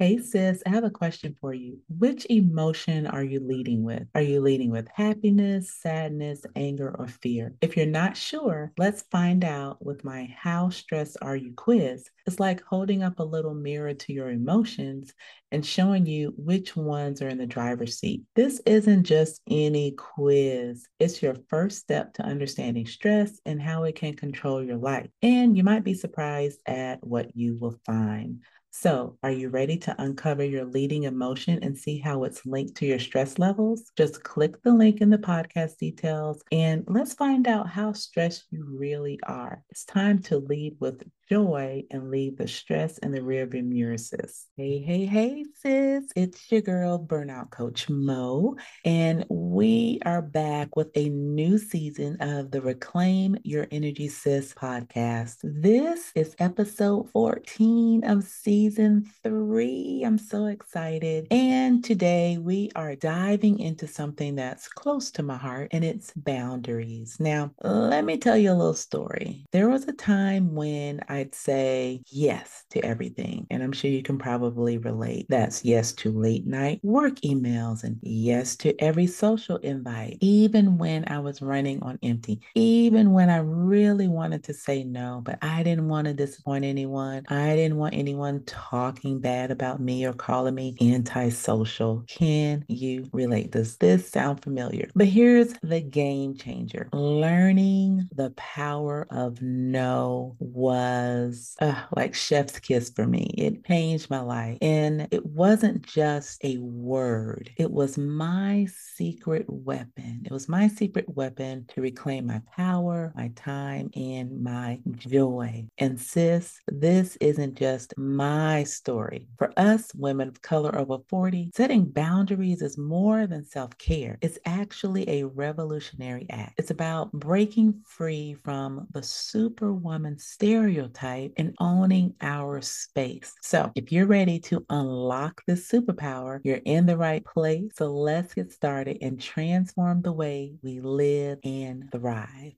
Hey, sis, I have a question for you. Which emotion are you leading with? Are you leading with happiness, sadness, anger, or fear? If you're not sure, let's find out with my How Stressed Are You quiz. It's like holding up a little mirror to your emotions and showing you which ones are in the driver's seat. This isn't just any quiz, it's your first step to understanding stress and how it can control your life. And you might be surprised at what you will find. So, are you ready to uncover your leading emotion and see how it's linked to your stress levels? Just click the link in the podcast details and let's find out how stressed you really are. It's time to lead with joy and leave the stress in the rearview mirror, sis. Hey, hey, hey, sis. It's your girl, Burnout Coach Mo, and we are back with a new season of the Reclaim Your Energy Sis podcast. This is episode 14 of season three. I'm so excited. And today we are diving into something that's close to my heart, and it's boundaries. Now, let me tell you a little story. There was a time when I I'd say yes to everything. And I'm sure you can probably relate. That's yes to late night work emails and yes to every social invite, even when I was running on empty, even when I really wanted to say no, but I didn't want to disappoint anyone. I didn't want anyone talking bad about me or calling me antisocial. Can you relate? Does this sound familiar? But here's the game changer learning the power of no was was uh, like chef's kiss for me. It changed my life. And it wasn't just a word, it was my secret weapon. It was my secret weapon to reclaim my power, my time, and my joy. And sis, this isn't just my story. For us women of color over 40, setting boundaries is more than self care, it's actually a revolutionary act. It's about breaking free from the superwoman stereotype type and owning our space. So, if you're ready to unlock this superpower, you're in the right place. So, let's get started and transform the way we live and thrive.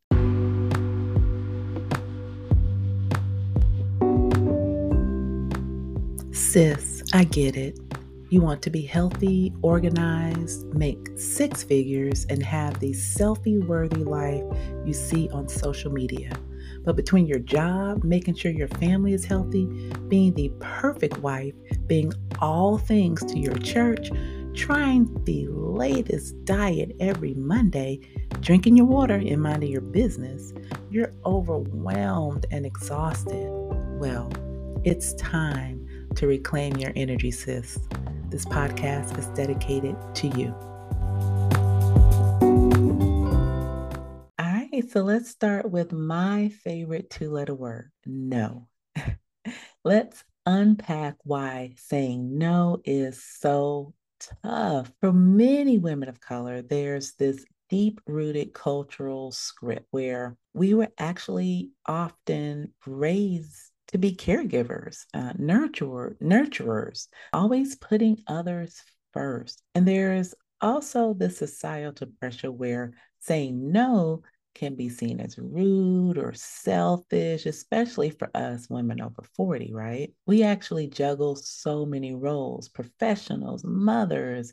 Sis, I get it. You want to be healthy, organized, make six figures, and have the selfie worthy life you see on social media. But between your job, making sure your family is healthy, being the perfect wife, being all things to your church, trying the latest diet every Monday, drinking your water and minding your business, you're overwhelmed and exhausted. Well, it's time to reclaim your energy, sis. This podcast is dedicated to you. So let's start with my favorite two letter word no. let's unpack why saying no is so tough. For many women of color, there's this deep rooted cultural script where we were actually often raised to be caregivers, uh, nurturer, nurturers, always putting others first. And there's also the societal pressure where saying no can be seen as rude or selfish, especially for us women over 40, right? We actually juggle so many roles professionals, mothers,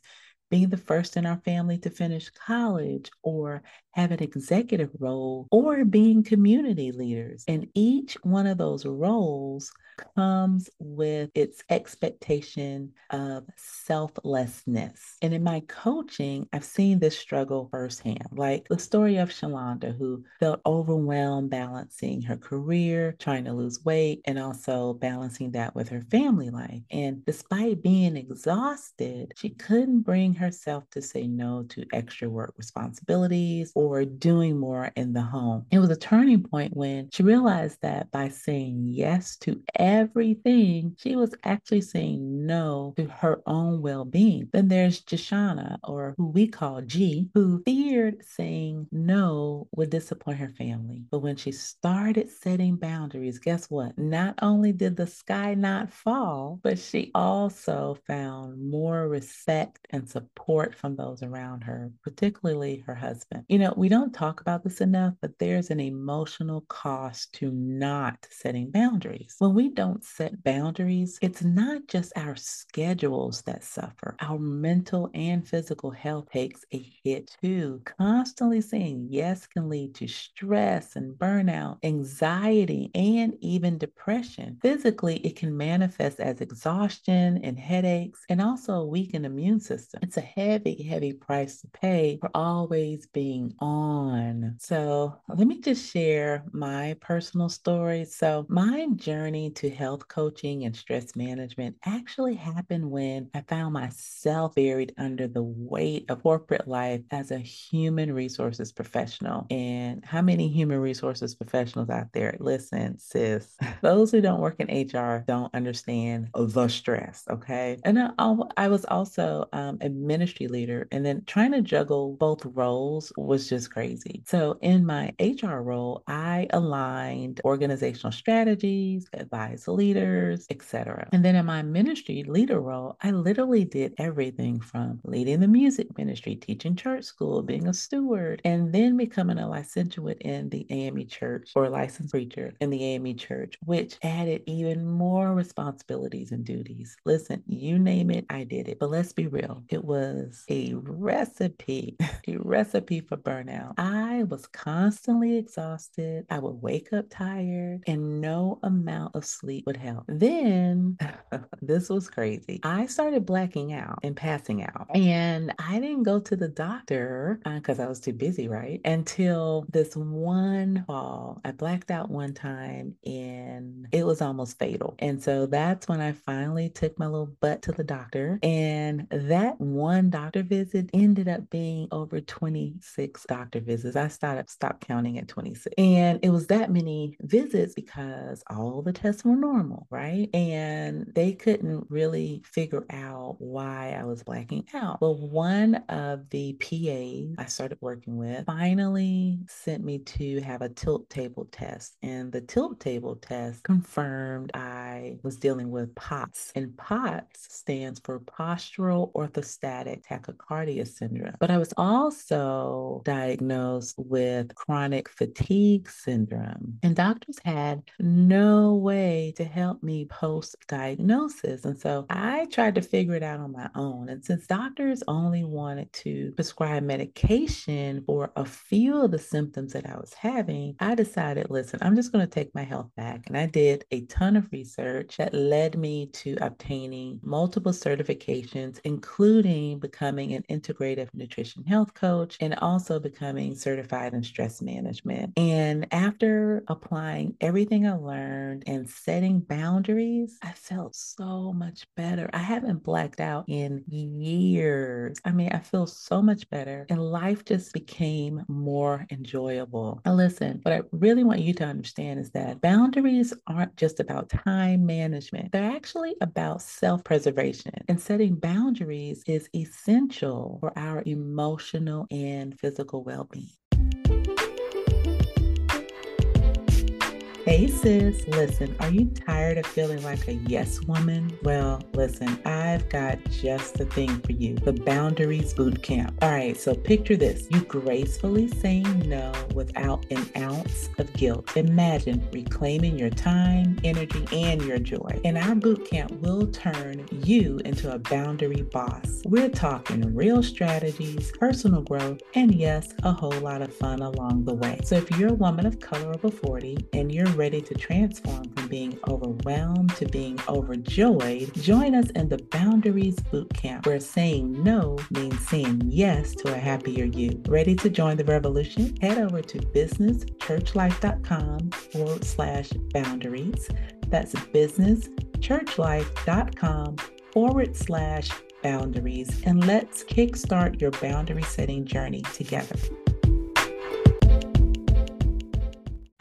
being the first in our family to finish college or have an executive role or being community leaders. And each one of those roles comes with its expectation of selflessness. And in my coaching, I've seen this struggle firsthand, like the story of Shalonda, who felt overwhelmed balancing her career, trying to lose weight, and also balancing that with her family life. And despite being exhausted, she couldn't bring herself to say no to extra work responsibilities or doing more in the home. It was a turning point when she realized that by saying yes to everything, she was actually saying no to her own well being. Then there's Jashana, or who we call G, who feared saying no would disappoint her family. But when she started setting boundaries, guess what? Not only did the sky not fall, but she also found more respect and support from those around her, particularly her husband. You know, we don't talk about this enough, but there's an emotional cost to not setting boundaries. When we don't set boundaries, it's not just our schedules that suffer. Our mental and physical health takes a hit too. Constantly saying yes can lead to stress and burnout, anxiety, and even depression. Physically, it can manifest as exhaustion and headaches, and also a weakened immune system. It's a heavy, heavy price to pay for always being on. So, let me just share my personal story. So, my journey to health coaching and stress management actually happened when I found myself buried under the weight of corporate life as a human resources professional. And how many human resources professionals out there? Listen, sis, those who don't work in HR don't understand the stress, okay? And I, I was also um, a ministry leader, and then trying to juggle both roles was just crazy. So, in my HR role, I aligned organizational strategies, advised leaders, etc. And then in my ministry leader role, I literally did everything from leading the music ministry, teaching church school, being a steward, and then becoming a licentiate in the AME church or licensed preacher in the AME church, which added even more responsibilities and duties. Listen, you name it, I did it. But let's be real, it was a recipe, a recipe for burnout. I was constantly exhausted. I would wake up tired, and no amount of sleep would help. Then, this was crazy. I started blacking out and passing out, and I didn't go to the doctor because uh, I was too busy, right? Until this one fall, I blacked out one time and it was almost fatal. And so that's when I finally took my little butt to the doctor. And that one doctor visit ended up being over 26 doctor visits. I started stopped counting at 26. And it was that many visits because all the tests were normal, right? And they couldn't really figure out why I was blacking out. Well, one of the PAs I started working with finally sent me to have a tilt table test. And the tilt table test confirmed I was dealing with POTS. And POTS stands for postural orthostatic tachycardia syndrome. But I was also diagnosed with chronic fatigue syndrome. And doctors had no way to help me post diagnosis. And so I tried to figure it out on my own. And since doctors only wanted to prescribe medication for a few of the symptoms that I was having, I decided, listen, I'm just going to take my health back. And I did a ton of research that led me to obtaining multiple certifications, including becoming an integrative nutrition health coach and also becoming certified in stress management. And after applying everything I learned and setting boundaries, I felt so much better. I haven't blacked out in years. I mean, I feel so much better, and life just became more enjoyable. Now, listen, what I really want you to understand is that boundaries aren't just about time management, they're actually about self preservation. And setting boundaries is essential for our emotional and physical well being. Hey sis, listen, are you tired of feeling like a yes woman? Well, listen, I've got just the thing for you the Boundaries Boot Camp. All right, so picture this you gracefully saying no without an ounce of guilt. Imagine reclaiming your time, energy, and your joy. And our boot camp, we'll turn you into a boundary boss. We're talking real strategies, personal growth, and yes, a whole lot of fun along the way. So if you're a woman of color over 40 and you're ready to transform from being overwhelmed to being overjoyed, join us in the Boundaries Bootcamp, where saying no means saying yes to a happier you. Ready to join the revolution? Head over to businesschurchlife.com forward slash boundaries. That's businesschurchlife.com forward slash boundaries. And let's kickstart your boundary setting journey together.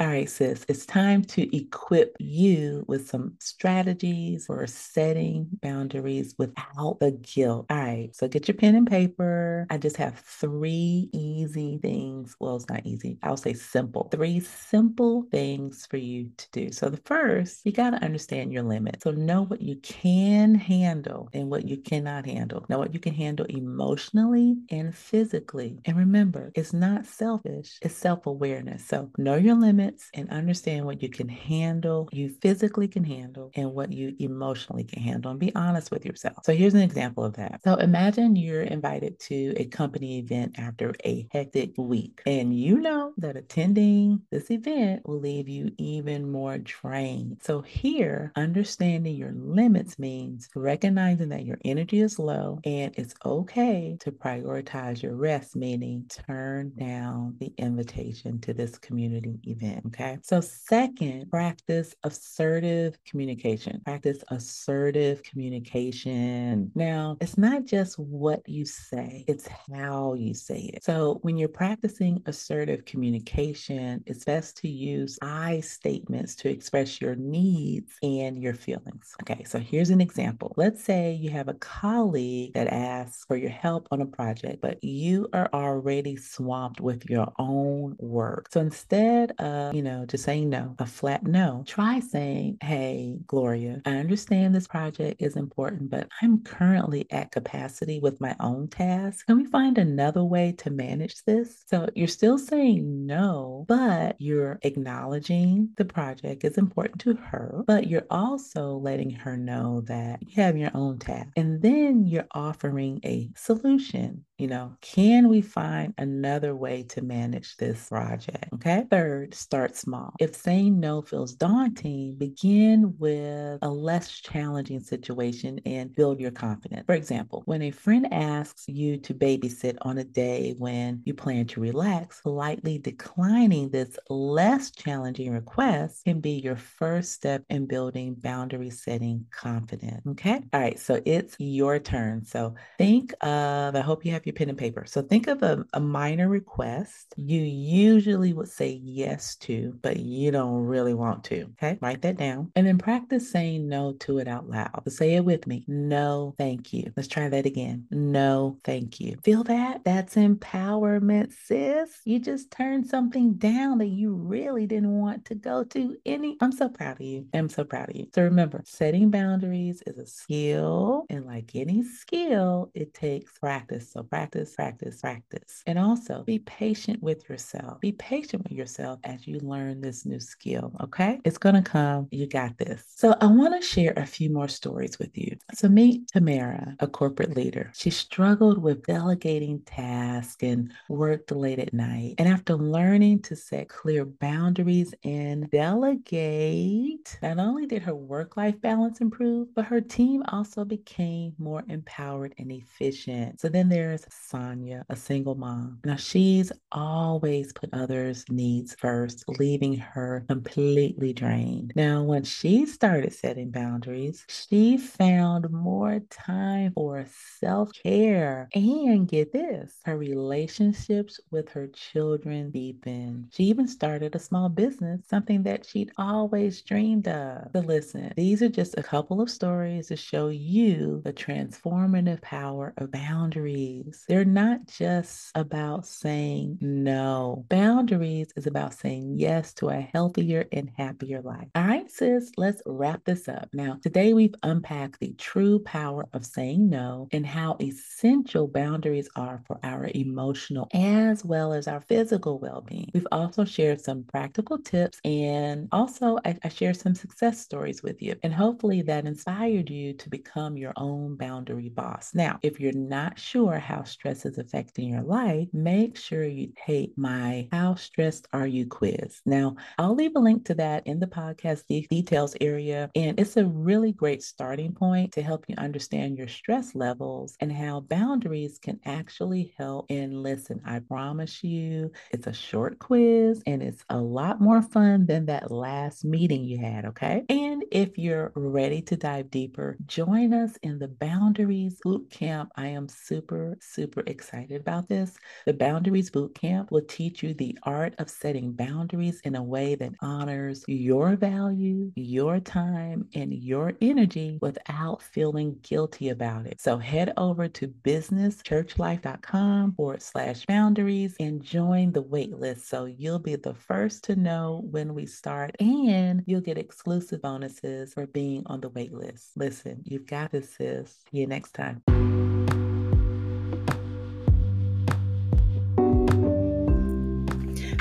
All right, sis, it's time to equip you with some strategies for setting boundaries without the guilt. All right, so get your pen and paper. I just have three easy things. Well, it's not easy, I'll say simple. Three simple things for you to do. So, the first, you got to understand your limits. So, know what you can handle and what you cannot handle. Know what you can handle emotionally and physically. And remember, it's not selfish, it's self awareness. So, know your limits limits and understand what you can handle, you physically can handle, and what you emotionally can handle, and be honest with yourself. So here's an example of that. So imagine you're invited to a company event after a hectic week, and you know that attending this event will leave you even more drained. So here, understanding your limits means recognizing that your energy is low and it's okay to prioritize your rest, meaning turn down the invitation to this community event. Okay. So, second, practice assertive communication. Practice assertive communication. Now, it's not just what you say, it's how you say it. So, when you're practicing assertive communication, it's best to use I statements to express your needs and your feelings. Okay. So, here's an example. Let's say you have a colleague that asks for your help on a project, but you are already swamped with your own work. So instead of, Uh, you know, just saying no, a flat no, try saying, Hey, Gloria, I understand this project is important, but I'm currently at capacity with my own tasks. Can we find another way to manage this? So you're still saying no, but you're acknowledging the project is important to her, but you're also letting her know that you have your own task. And then you're offering a solution you know, can we find another way to manage this project? Okay. Third, start small. If saying no feels daunting, begin with a less challenging situation and build your confidence. For example, when a friend asks you to babysit on a day when you plan to relax, politely declining this less challenging request can be your first step in building boundary setting confidence. Okay. All right. So it's your turn. So think of, I hope you have your pen and paper. So think of a, a minor request you usually would say yes to, but you don't really want to. Okay, write that down and then practice saying no to it out loud. Say it with me no, thank you. Let's try that again. No, thank you. Feel that? That's empowerment, sis. You just turned something down that you really didn't want to go to any. I'm so proud of you. I'm so proud of you. So remember, setting boundaries is a skill, and like any skill, it takes practice. So practice practice, practice, practice. And also be patient with yourself. Be patient with yourself as you learn this new skill. Okay. It's going to come. You got this. So I want to share a few more stories with you. So meet Tamara, a corporate leader. She struggled with delegating tasks and worked late at night. And after learning to set clear boundaries and delegate, not only did her work life balance improve, but her team also became more empowered and efficient. So then there's Sonia, a single mom. Now, she's always put others' needs first, leaving her completely drained. Now, when she started setting boundaries, she found more time for self care. And get this, her relationships with her children deepened. She even started a small business, something that she'd always dreamed of. So, listen, these are just a couple of stories to show you the transformative power of boundaries. They're not just about saying no. Boundaries is about saying yes to a healthier and happier life. All right, sis, let's wrap this up. Now, today we've unpacked the true power of saying no and how essential boundaries are for our emotional as well as our physical well being. We've also shared some practical tips and also I, I shared some success stories with you. And hopefully that inspired you to become your own boundary boss. Now, if you're not sure how stress is affecting your life, make sure you take my How Stressed Are You quiz. Now, I'll leave a link to that in the podcast details area. And it's a really great starting point to help you understand your stress levels and how boundaries can actually help. And listen, I promise you, it's a short quiz and it's a lot more fun than that last meeting you had. Okay. And if you're ready to dive deeper, join us in the Boundaries Bootcamp. I am super super excited about this. The Boundaries Bootcamp will teach you the art of setting boundaries in a way that honors your value, your time, and your energy without feeling guilty about it. So head over to businesschurchlife.com forward slash boundaries and join the waitlist so you'll be the first to know when we start and you'll get exclusive bonuses for being on the waitlist. Listen, you've got this, sis. See you next time.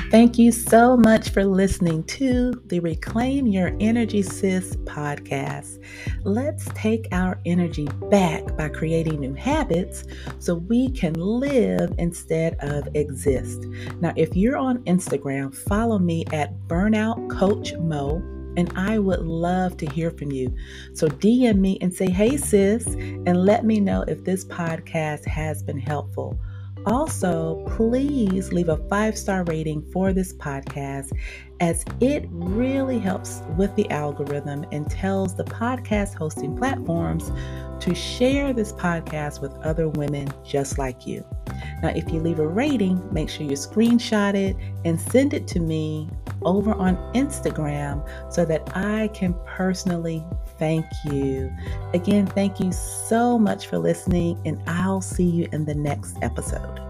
Thank you so much for listening to the Reclaim Your Energy Sis podcast. Let's take our energy back by creating new habits so we can live instead of exist. Now, if you're on Instagram, follow me at Burnout Coach Mo and I would love to hear from you. So DM me and say, hey, sis, and let me know if this podcast has been helpful. Also, please leave a five star rating for this podcast as it really helps with the algorithm and tells the podcast hosting platforms to share this podcast with other women just like you. Now, if you leave a rating, make sure you screenshot it and send it to me over on Instagram so that I can personally thank you. Again, thank you so much for listening, and I'll see you in the next episode.